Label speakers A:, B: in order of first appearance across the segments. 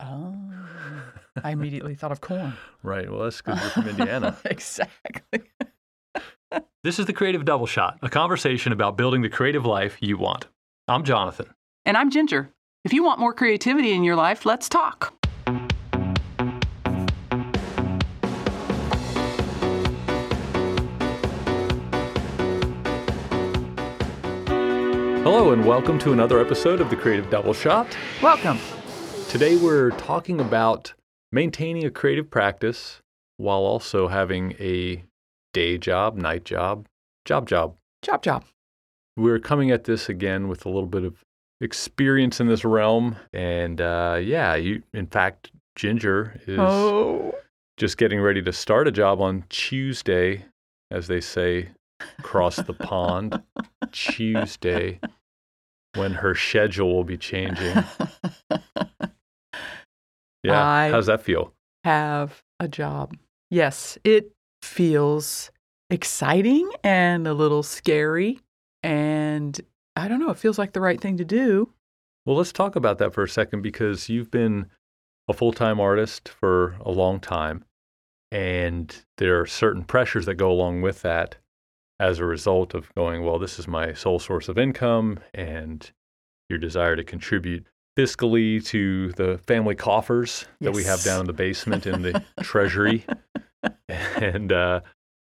A: Oh, I immediately thought of corn.
B: Right. Well, that's because you're from Indiana.
A: exactly.
B: This is the Creative Double Shot, a conversation about building the creative life you want. I'm Jonathan.
A: And I'm Ginger. If you want more creativity in your life, let's talk.
B: Hello, and welcome to another episode of the Creative Double Shot.
A: Welcome.
B: Today, we're talking about maintaining a creative practice while also having a day job, night job, job job.
A: Job, job.
B: We're coming at this again with a little bit of experience in this realm. And uh, yeah, you, in fact, Ginger is
A: Oh,
B: just getting ready to start a job on Tuesday, as they say across the pond. Tuesday, when her schedule will be changing. Yeah.
A: I-
B: How's that feel?
A: have a job. Yes, it feels exciting and a little scary. And I don't know, it feels like the right thing to do.
B: Well, let's talk about that for a second because you've been a full time artist for a long time. And there are certain pressures that go along with that as a result of going, well, this is my sole source of income and your desire to contribute fiscally to the family coffers that we have down in the basement in the treasury. And, uh,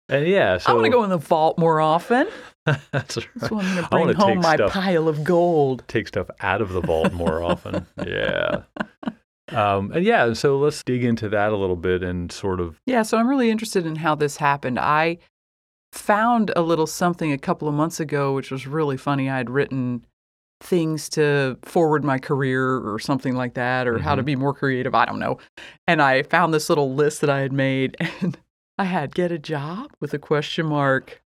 B: and yeah, so
A: I want to go in the vault more often.
B: that's right.
A: When I'm going to bring home my
B: stuff-
A: pile of gold.
B: take stuff out of the vault more often. Yeah. Um, and yeah, so let's dig into that a little bit and sort of
A: Yeah, so I'm really interested in how this happened. I found a little something a couple of months ago, which was really funny. I had written things to forward my career or something like that, or how to
B: Mhm.
A: be more creative. I don't know. And I found this little list that I had made, and I had get a job with a question mark.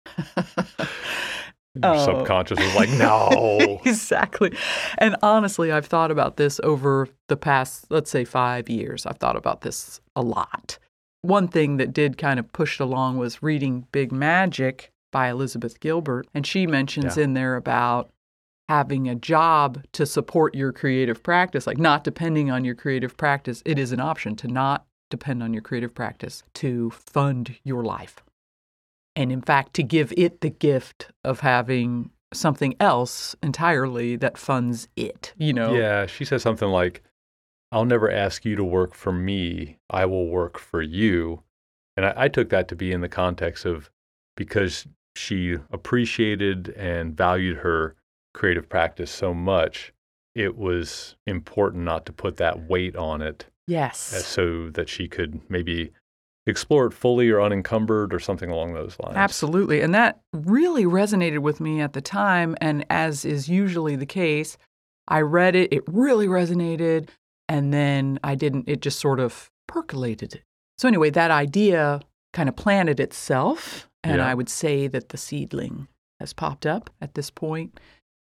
B: your
A: Oh.
B: subconscious was like, no.
A: exactly. And honestly, I've thought about this over the past, let's say, five years. I've thought about this a lot. One thing that did kind of push it along was reading Big Magic by Elizabeth Gilbert. And she mentions
B: Yeah.
A: in there about having a job to support your creative practice, like not depending on your creative practice. It is an option to not depend on your creative practice to fund your life. And in fact, to give it the gift of having something else entirely that funds it, you know?
B: Yeah, she says something like, I'll never ask you to work for me. I will work for you. And I, I took that to be in the context of because she appreciated and valued her creative practice so much, it was important not to put that weight on it
A: Yes.
B: so that she could maybe explore it fully or unencumbered or something along those lines.
A: Absolutely. And that really resonated with me at the time. And as is usually the case, I read it, it really resonated. And then I didn't, it just sort of percolated. So, anyway, that idea kind of planted itself. And
B: Yeah.
A: I would say that the seedling has popped up at this point.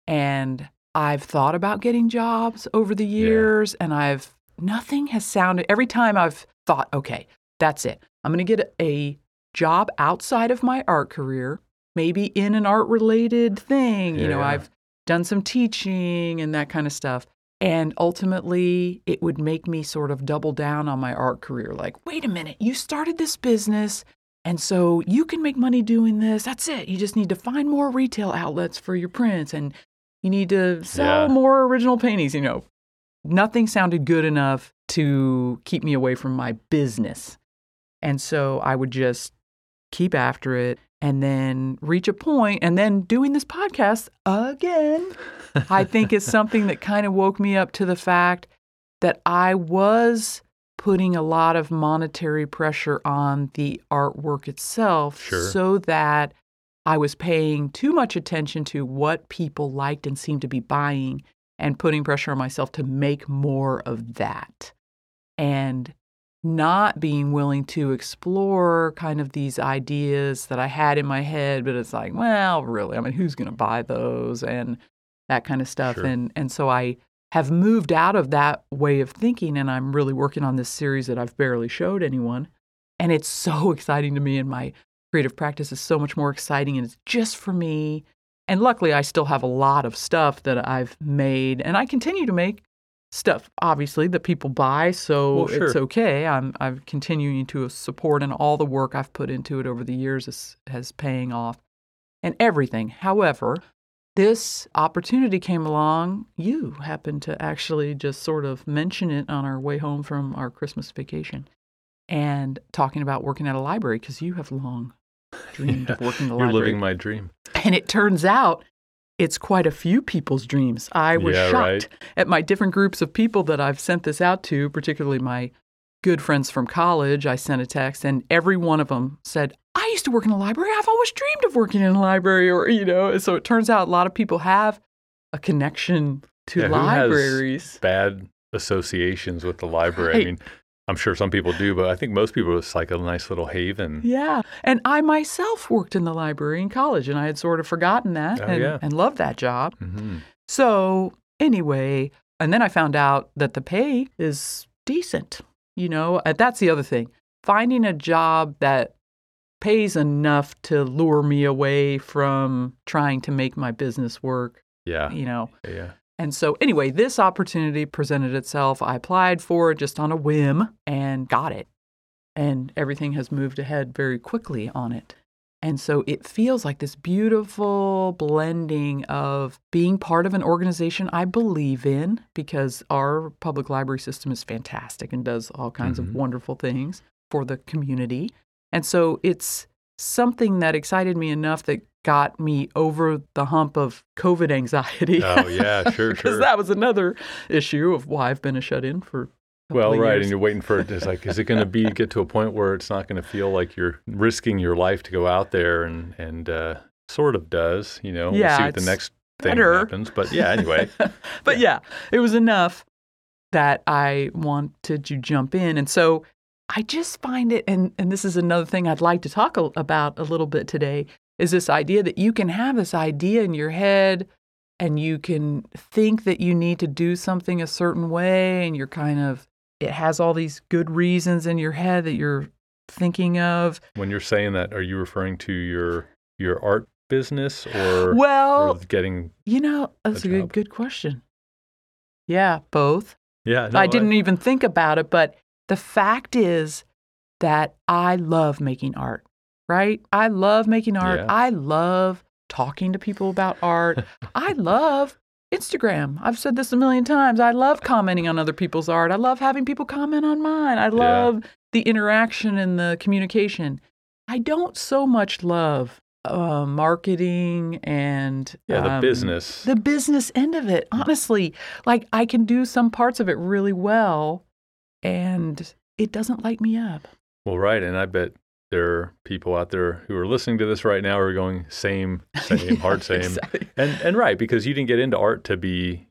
A: And I've thought about getting jobs over the years, and I've, nothing has sounded, every time I've thought, okay, that's it. I'm going to get a job outside of my art career, maybe in an art related thing. You know, I've done some teaching and that kind of stuff. And ultimately, it would make me sort of double down on my art career. Like, wait a minute, you started this business. And so you can make money doing this. That's it. You just need to find more retail outlets for your prints and you need to sell
B: Yeah.
A: more original paintings. You know, nothing sounded good enough to keep me away from my business. And so I would just keep after it and then reach a point and then doing this podcast again i think is something that kind of woke me up to the fact that i was putting a lot of monetary pressure on the artwork itself
B: Sure.
A: so that i was paying too much attention to what people liked and seemed to be buying and putting pressure on myself to make more of that and not being willing to explore kind of these ideas that I had in my head, but it's like, well, really, I mean, who's going to buy those and that kind of stuff.
B: Sure.
A: And and so I have moved out of that way of thinking, and I'm really working on this series that I've barely showed anyone, and it's so exciting to me, and my creative practice is so much more exciting, and it's just for me. And luckily, I still have a lot of stuff that I've made, and I continue to make stuff obviously that people buy, so
B: Well, sure.
A: it's okay. I'm I'm continuing to support and all the work I've put into it over the years is has paying off and everything. However, this opportunity came along. You happened to actually just sort of mention it on our way home from our Christmas vacation and talking about working at a library because you have long dreamed of working in the
B: You're
A: library.
B: living my dream.
A: And it turns out it's quite a few people's dreams. I was
B: Yeah,
A: shocked
B: right.
A: at my different groups of people that I've sent this out to, particularly my good friends from college. I sent a text, and every one of them said, I used to work in a library. I've always dreamed of working in a library, or, you know. So it turns out a lot of people have a connection to
B: Yeah,
A: libraries.
B: Bad associations with the library.
A: Right.
B: I mean, I'm sure some people do, but I think most people it's like a nice little haven.
A: Yeah. And I myself worked in the library in college, and I had sort of forgotten that
B: Oh,
A: and,
B: yeah.
A: and loved that job.
B: hmm
A: So anyway, and then I found out that the pay is decent. You know, uh, that's the other thing. Finding a job that pays enough to lure me away from trying to make my business work,
B: Yeah,
A: you know.
B: yeah.
A: And so anyway, this opportunity presented itself. I applied for it just on a whim and got it. And everything has moved ahead very quickly on it. And so it feels like this beautiful blending of being part of an organization I believe in because our public library system is fantastic and does all kinds
B: Mhm.
A: of wonderful things for the community. And so it's something that excited me enough that got me over the hump of COVID anxiety.
B: Oh, yeah, sure, sure.
A: Because
B: sure.
A: that was another issue of why I've been a shut in for.
B: Well, right,
A: years.
B: and you're waiting for it. It's like, is it going to be get to a point where it's not going to feel like you're risking your life to go out there, and and uh, sort of does, you know?
A: Yeah,
B: we'll see what the next thing
A: better.
B: happens. But yeah, anyway,
A: but yeah, it was enough that I wanted to jump in. And so I just find it, and, and this is another thing I'd like to talk a, about a little bit today, is this idea that you can have this idea in your head and you can think that you need to do something a certain way, and you're kind of, it has all these good reasons in your head that you're thinking of.
B: when you're saying that, are you referring to your your art business or,
A: Well,
B: or getting?
A: you know, that's a, good, good question. Yeah, both.
B: Yeah, no,
A: I didn't even think about it, but the fact is that I love making art, right? I love making art.
B: Yeah.
A: I love talking to people about art. I love Instagram. I've said this a million times. I love commenting on other people's art. I love having people comment on mine. I love the interaction and the communication. I don't so much love uh, marketing and
B: yeah, the
A: um,
B: business.
A: the business end of it honestly like i can do some parts of it really well and it doesn't light me up
B: Well, right, and I bet there are people out there who are listening to this right now who are going same, same, hard same,
A: Exactly.
B: and and right because you didn't get into art to be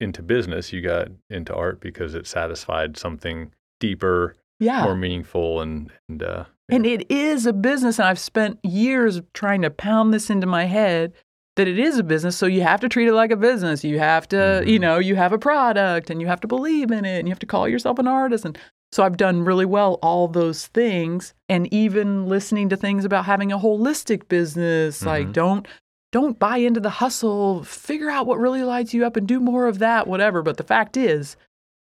B: into business. You got into art because it satisfied something deeper,
A: yeah
B: more meaningful, and and uh,
A: and it is a business and i've spent years trying to pound this into my head that it is a business so you have to treat it like a business. You have to you
B: Mhm.
A: know you have a product and you have to believe in it and you have to call yourself an artist. And so i've done really well all those things. And even listening to things about having a holistic business like
B: Mhm.
A: don't don't buy into the hustle figure out what really lights you up and do more of that whatever. But the fact is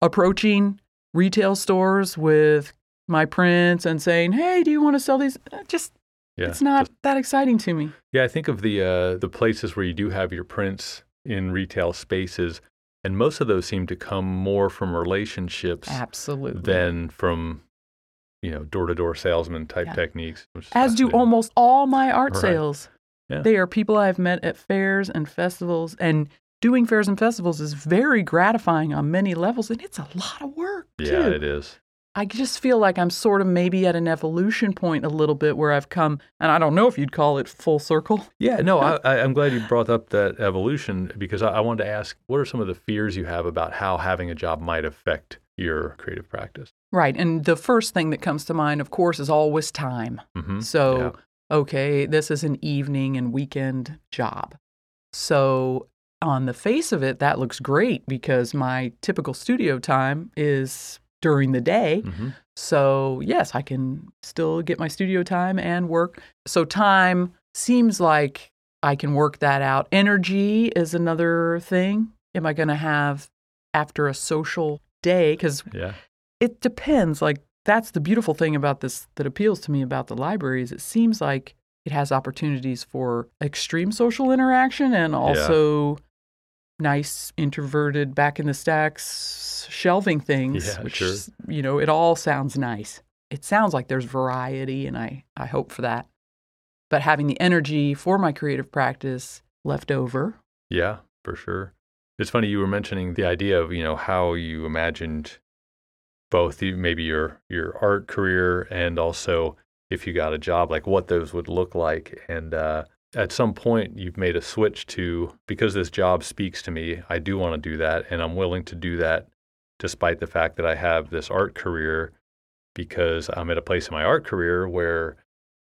A: approaching retail stores with my prints and saying hey do you want to sell these? Just
B: yeah,
A: it's not
B: just-
A: that exciting to me
B: yeah. I think of the uh, the places where you do have your prints in retail spaces, and most of those seem to come more from relationships
A: absolutely
B: than from you know door to door salesman type
A: Yeah.
B: techniques.
A: as do almost all my art
B: Right.
A: sales.
B: Yeah.
A: They are people I've met at fairs and festivals, and doing fairs and festivals is very gratifying on many levels, and it's a lot of work
B: Yeah,
A: too.
B: it is.
A: I just feel like I'm sort of maybe at an evolution point a little bit where I've come, and I don't know if you'd call it full circle.
B: Yeah, no, I, I'm glad you brought up that evolution because I, I wanted to ask what are some of the fears you have about how having a job might affect your creative practice?
A: Right, and the first thing that comes to mind, of course, is always time.
B: hmm
A: So, okay, this is an evening and weekend job. So, on the face of it, that looks great because my typical studio time is during the day.
B: hmm
A: So, yes, I can still get my studio time and work. So, time seems like I can work that out. Energy is another thing. Am I going to have after a social day because
B: Yeah.
A: it depends. Like that's the beautiful thing about this that appeals to me about the library is it seems like it has opportunities for extreme social interaction and also nice introverted back in the stacks shelving things
B: Yeah,
A: which
B: sure.
A: you know it all sounds nice it sounds like there's variety and i i hope for that but having the energy for my creative practice left over
B: Yeah, for sure. It's funny you were mentioning the idea of, you know, how you imagined both you, maybe your your art career and also if you got a job, like what those would look like. And uh, at some point, you've made a switch to because this job speaks to me, I do want to do that, and I'm willing to do that despite the fact that I have this art career because I'm at a place in my art career where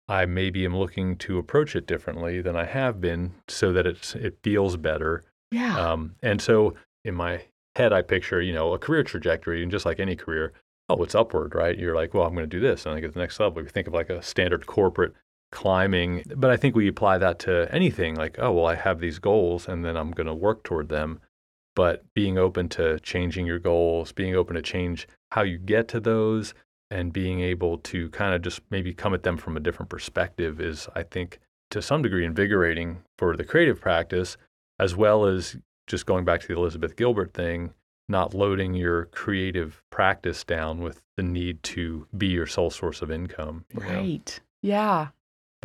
B: I maybe am looking to approach it differently than I have been so that it's, it feels better.
A: yeah
B: Um, and so in my head, I picture, you know, a career trajectory and just like any career, oh, it's upward, right? You're like, well, I'm going to do this and I get the next level. You think of like a standard corporate climbing, but I think we apply that to anything like, oh, well, I have these goals and then I'm going to work toward them. But being open to changing your goals, being open to change how you get to those, and being able to kind of just maybe come at them from a different perspective is, I think, to some degree invigorating for the creative practice, as well as just going back to the Elizabeth Gilbert thing, not loading your creative practice down with the need to be your sole source of income. you know?
A: right yeah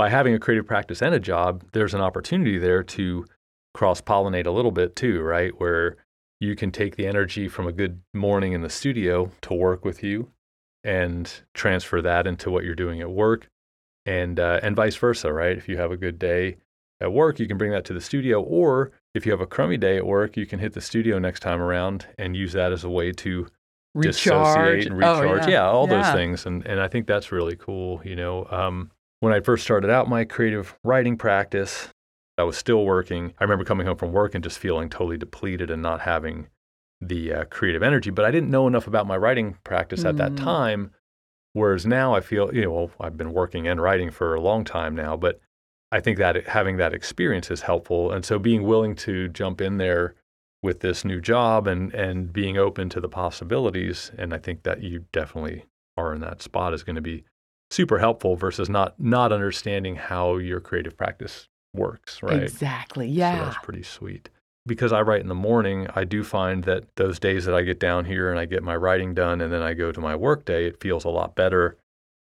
B: By having a creative practice and a job, there's an opportunity there to cross pollinate a little bit too, right? Where you can take the energy from a good morning in the studio to work with you and transfer that into what you're doing at work and uh, and vice versa, right? If you have a good day at work, you can bring that to the studio or if you have a crummy day at work, you can hit the studio next time around and use that as a way to
A: recharge
B: dissociate and
A: Oh,
B: recharge. yeah. all those things. And and I think that's really cool. You know, um, when I first started out my creative writing practice, I was still working. I remember coming home from work and just feeling totally depleted and not having the uh, creative energy. But I didn't know enough about my writing practice at that
A: Mm.
B: time. Whereas now I feel, you know, well, I've been working and writing for a long time now, but I think that having that experience is helpful. And so being willing to jump in there with this new job and and being open to the possibilities, and I think that you definitely are in that spot is going to be super helpful versus not not understanding how your creative practice works, right?
A: exactly
B: So
A: yeah
B: that's pretty sweet. Because I write in the morning, I do find that those days that I get down here and I get my writing done and then I go to my work day, it feels a lot better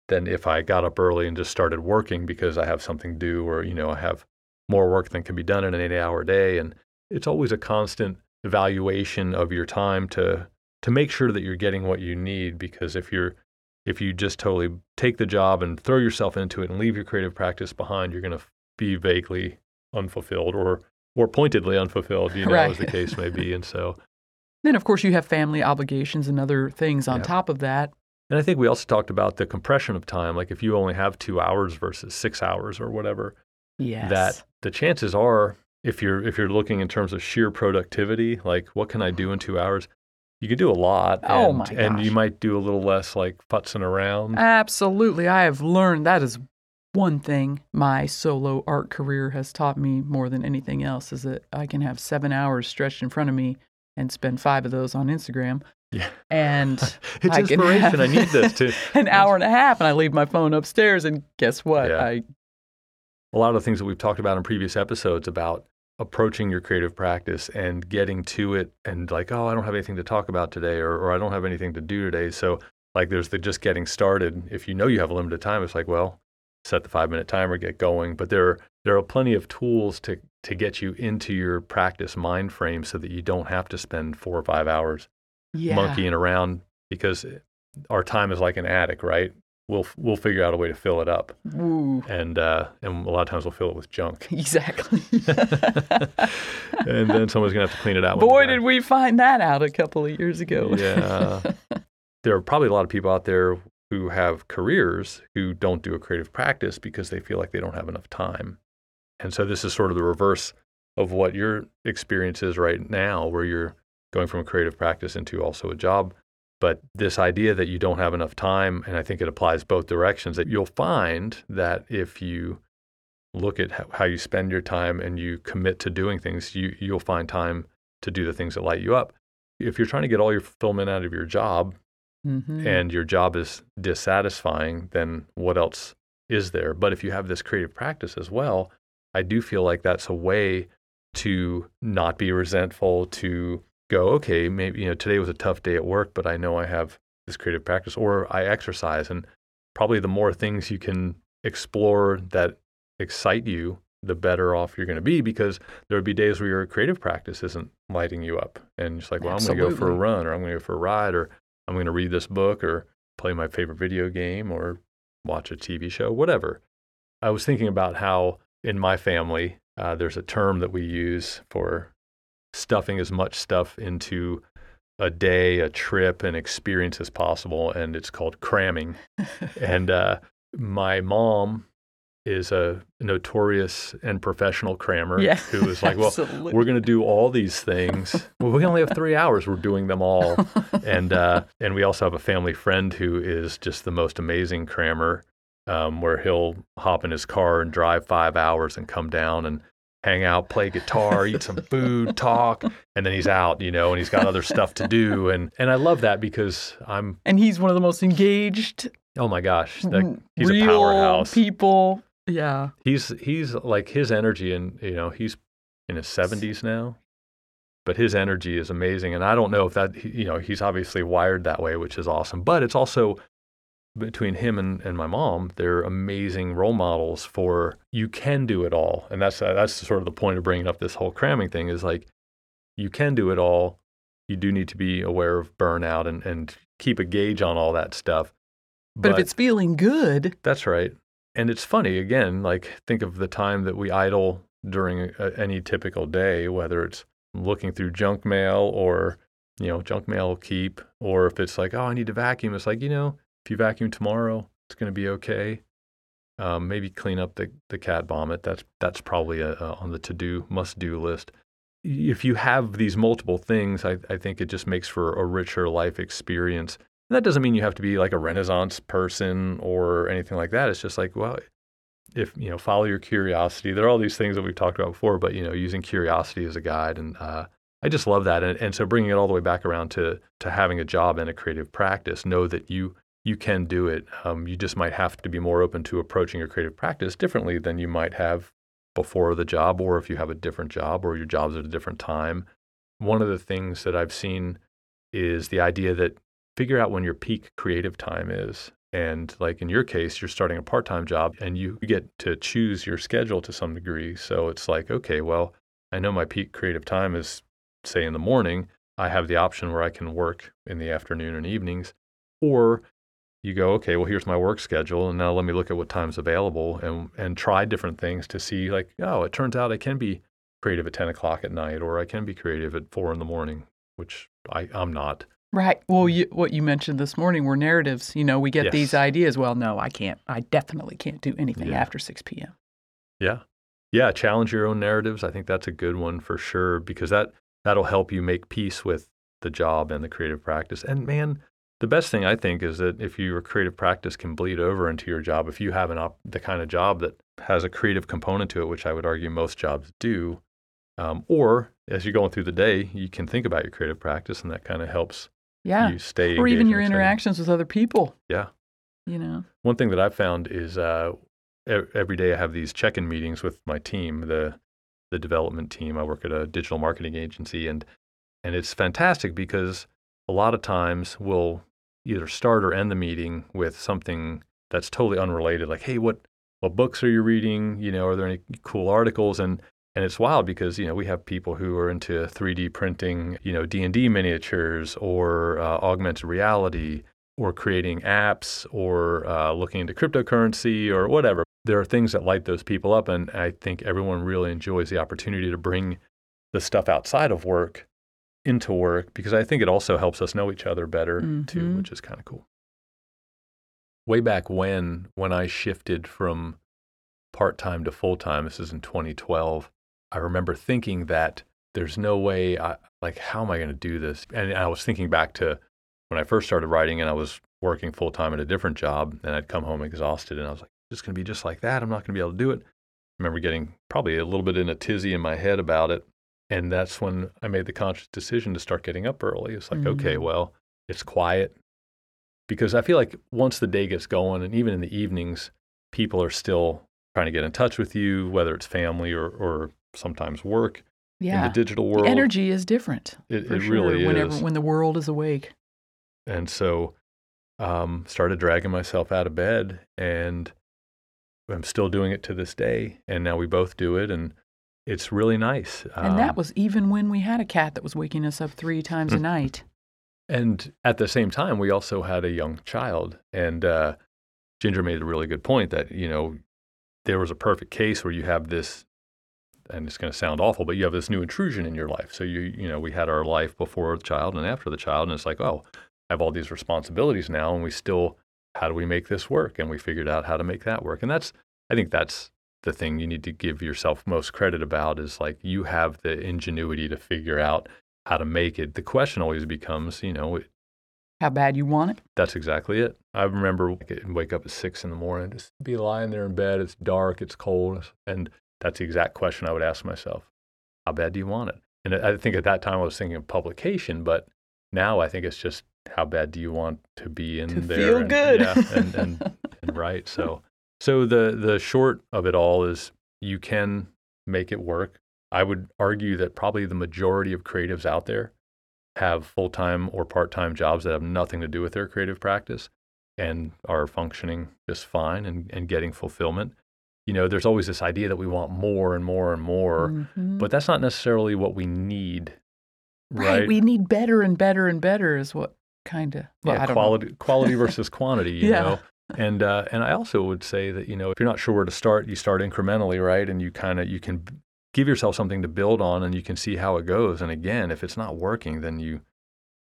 B: than if I got up early and just started working because I have something to do or, you know, I have more work than can be done in an eight hour day. And it's always a constant evaluation of your time to to make sure that you're getting what you need because if you're if you just totally take the job and throw yourself into it and leave your creative practice behind, you're going to be vaguely unfulfilled or or pointedly unfulfilled, you know, as the case may be. And so,
A: then of course you have family obligations and other things on
B: Yeah.
A: top of that
B: and I think we also talked about the compression of time. Like if you only have two hours versus six hours or whatever,
A: yes
B: that the chances are, if you're if you're looking in terms of sheer productivity, like what can I do in two hours? You can do a lot.
A: Oh
B: and,
A: my
B: And you might do a little less like futzing around.
A: Absolutely. I have learned that is one thing my solo art career has taught me more than anything else is that I can have seven hours stretched in front of me and spend five of those on Instagram.
B: Yeah.
A: And
B: it's
A: I
B: inspiration. I need this too.
A: an hour and a half, and I leave my phone upstairs. And guess what?
B: Yeah.
A: I
B: a lot of the things that we've talked about in previous episodes about approaching your creative practice and getting to it and like, oh, I don't have anything to talk about today or, or I don't have anything to do today. So like there's the just getting started. If you know you have a limited time, it's like, well, set the five minute timer, get going. But there are there are plenty of tools to to get you into your practice mind frame so that you don't have to spend four or five hours
A: yeah.
B: monkeying around because our time is like an attic, right? We'll we'll figure out a way to fill it up
A: Ooh,
B: and uh, and a lot of times we'll fill it with junk,
A: exactly.
B: and then someone's gonna have to clean it out.
A: Boy, did we find that out a couple of years ago.
B: Yeah, there are probably a lot of people out there who have careers who don't do a creative practice because they feel like they don't have enough time, and so this is sort of the reverse of what your experience is right now, where you're going from a creative practice into also a job. But this idea that you don't have enough time, and I think it applies both directions, that you'll find that if you look at how, you spend your time and you commit to doing things, you, you'll find time to do the things that light you up. if you're trying to get all your fulfillment out of your job
A: Mhm.
B: and your job is dissatisfying, then what else is there? But if you have this creative practice as well, I do feel like that's a way to not be resentful, to go, okay, maybe, you know, today was a tough day at work, but I know I have this creative practice or I exercise. And probably the more things you can explore that excite you, the better off you're going to be because there would be days where your creative practice isn't lighting you up. And it's like, well, I'm going to go for a run or I'm going to go for a ride or I'm going to read this book or play my favorite video game or watch a TV show, whatever. I was thinking about how in my family, uh, there's a term that we use for stuffing as much stuff into a day, a trip, an experience as possible, and it's called cramming. and uh, my mom is a notorious and professional crammer
A: yeah.
B: who was like, well,
A: Absolutely.
B: we're going to do all these things. well, we only have three hours. We're doing them all. and uh, and we also have a family friend who is just the most amazing crammer, um, where he'll hop in his car and drive five hours and come down and hang out, play guitar, eat some food, talk, and then he's out, you know, and he's got other stuff to do. And and I love that because I'm
A: and he's one of the most engaged,
B: oh my gosh, that,
A: r-
B: he's a powerhouse.
A: people. Yeah.
B: he's he's like his energy and you know he's in his 70s now but his energy is amazing and i don't know if that you know he's obviously wired that way which is awesome but it's also between him and, and my mom they're amazing role models for you can do it all and that's uh, that's sort of the point of bringing up this whole cramming thing is like you can do it all you do need to be aware of burnout and, and keep a gauge on all that stuff
A: But, if it's feeling good,
B: that's right. And it's funny, again, like think of the time that we idle during a, any typical day, whether it's looking through junk mail or, you know, junk mail keep, or if it's like, oh, I need to vacuum. It's like, you know, if you vacuum tomorrow, it's going to be okay. Um, maybe clean up the, the cat vomit. That's, that's probably a, a, on the to do, must do list. If you have these multiple things, I, I think it just makes for a richer life experience. And that doesn't mean you have to be like a Renaissance person or anything like that. It's just like, well, if you know, follow your curiosity. There are all these things that we've talked about before, but you know, using curiosity as a guide, and uh, I just love that. And, and so, bringing it all the way back around to to having a job and a creative practice, know that you you can do it. Um, you just might have to be more open to approaching your creative practice differently than you might have before the job, or if you have a different job, or your job's at a different time. One of the things that I've seen is the idea that figure out when your peak creative time is. And like in your case, you're starting a part time job and you get to choose your schedule to some degree. So it's like, okay, well, I know my peak creative time is, say, in the morning. I have the option where I can work in the afternoon and evenings. Or you go, okay, well, here's my work schedule. And now let me look at what time's available and, and try different things to see, like, oh, it turns out I can be creative at 10 o'clock at night or I can be creative at four in the morning, which I, I'm not.
A: right? Well, you, what you mentioned this morning were narratives. You know, we get these ideas. Well, no, I can't. I definitely can't do anything
B: Yeah.
A: after 6 p.m.
B: Yeah. Yeah, challenge your own narratives. I think that's a good one for sure because that that'll help you make peace with the job and the creative practice. And man, the best thing I think is that if your creative practice can bleed over into your job, if you have an op- the kind of job that has a creative component to it, which I would argue most jobs do, um, or as you're going through the day, you can think about your creative practice, and that kind of helps
A: Yeah.
B: you stay.
A: Or even your interactions with other people.
B: Yeah.
A: You know,
B: One thing that I've found is uh, e- every day I have these check-in meetings with my team, the the development team. I work at a digital marketing agency, and and it's fantastic because a lot of times we'll either start or end the meeting with something that's totally unrelated, like, hey, what what books are you reading? You know, are there any cool articles? And and it's wild because you know we have people who are into 3D printing, you know, D and D miniatures or uh, augmented reality or creating apps or uh, looking into cryptocurrency or whatever. There are things that light those people up, and I think everyone really enjoys the opportunity to bring the stuff outside of work into work because I think it also helps us know each other better too,
A: Mhm.
B: which is kind of cool. Way back when, when I shifted from part time to full time, this is in 2012, I remember thinking that there's no way, I, like, how am I going to do this? And I was thinking back to when I first started writing and I was working full time at a different job and I'd come home exhausted and I was like, it's going to be just like that. I'm not going to be able to do it. I remember getting probably a little bit in a tizzy in my head about it. And that's when I made the conscious decision to start getting up early. It's like, okay,
A: Mhm.
B: well, it's quiet. Because I feel like once the day gets going, and even in the evenings, people are still trying to get in touch with you, whether it's family or, or sometimes work in
A: Yeah.
B: the digital
A: The
B: world.
A: energy is different.
B: it, it
A: sure,
B: really
A: whenever
B: is.
A: when the world is awake.
B: And so um, started dragging myself out of bed and I'm still doing it to this day. And now we both do it and it's really nice.
A: And
B: Um,
A: that was even when we had a cat that was waking us up three times a night.
B: And at the same time, we also had a young child. And uh, Ginger made a really good point that, you know, there was a perfect case where you have this, and it's going to sound awful, but you have this new intrusion in your life. So, you, you know, we had our life before the child and after the child. And it's like, oh, I have all these responsibilities now. And we still, how do we make this work? And we figured out how to make that work. And that's, I think that's the thing you need to give yourself most credit about is like you have the ingenuity to figure out how to make it. The question always becomes, you know,
A: How bad you want it?
B: that's exactly it. I remember getting wake up at six in the morning, just be lying there in bed. It's dark, it's cold, and that's the exact question I would ask myself: How bad do you want it? And I think at that time I was thinking of publication, but now I think it's just how bad do you want to be in
A: To
B: there?
A: feel
B: and,
A: good.
B: yeah, and, and and right. So so the the short of it all is you can make it work. I would argue that probably the majority of creatives out there have full time or part time jobs that have nothing to do with their creative practice and are functioning just fine and, and getting fulfillment. You know, there's always this idea that we want more and more and more,
A: Mhm.
B: but that's not necessarily what we need.
A: right.
B: Right.
A: We need better and better and better is what kind of well,
B: yeah, quality quality versus quantity, you
A: Yeah.
B: know. And uh, and I also would say that, you know, if you're not sure where to start, you start incrementally, right? And you kind of you can give yourself something to build on and you can see how it goes. And again, if it's not working, then you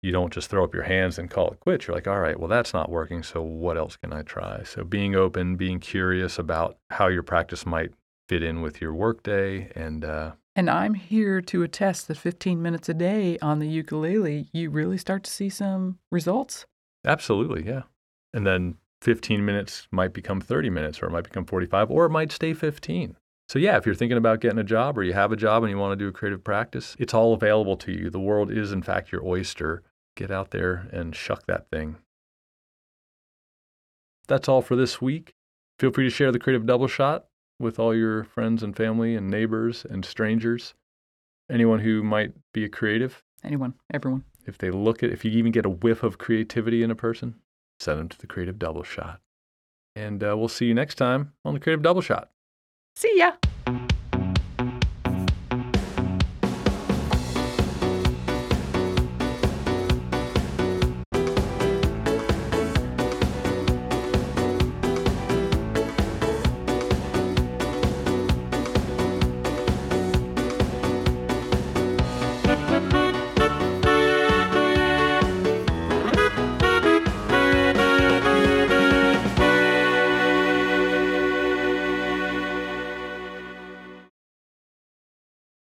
B: you don't just throw up your hands and call it quits. You're like, all right, well, that's not working. So what else can I try? So being open, being curious about how your practice might fit in with your workday, and uh,
A: And I'm here to attest that 15 minutes a day on the ukulele, you really start to see some results.
B: absolutely, yeah. And then 15 minutes might become 30 minutes, or it might become 45, or it might stay 15. So yeah, if you're thinking about getting a job, or you have a job and you want to do a creative practice, it's all available to you. The world is, in fact, your oyster. Get out there and shuck that thing. That's all for this week. Feel free to share the creative double shot with all your friends and family and neighbors and strangers. Anyone who might be a creative,
A: Anyone, everyone.
B: if they look at, if you even get a whiff of creativity in a person, send them to the creative double shot. And uh, we'll see you next time on the creative double shot.
A: See ya.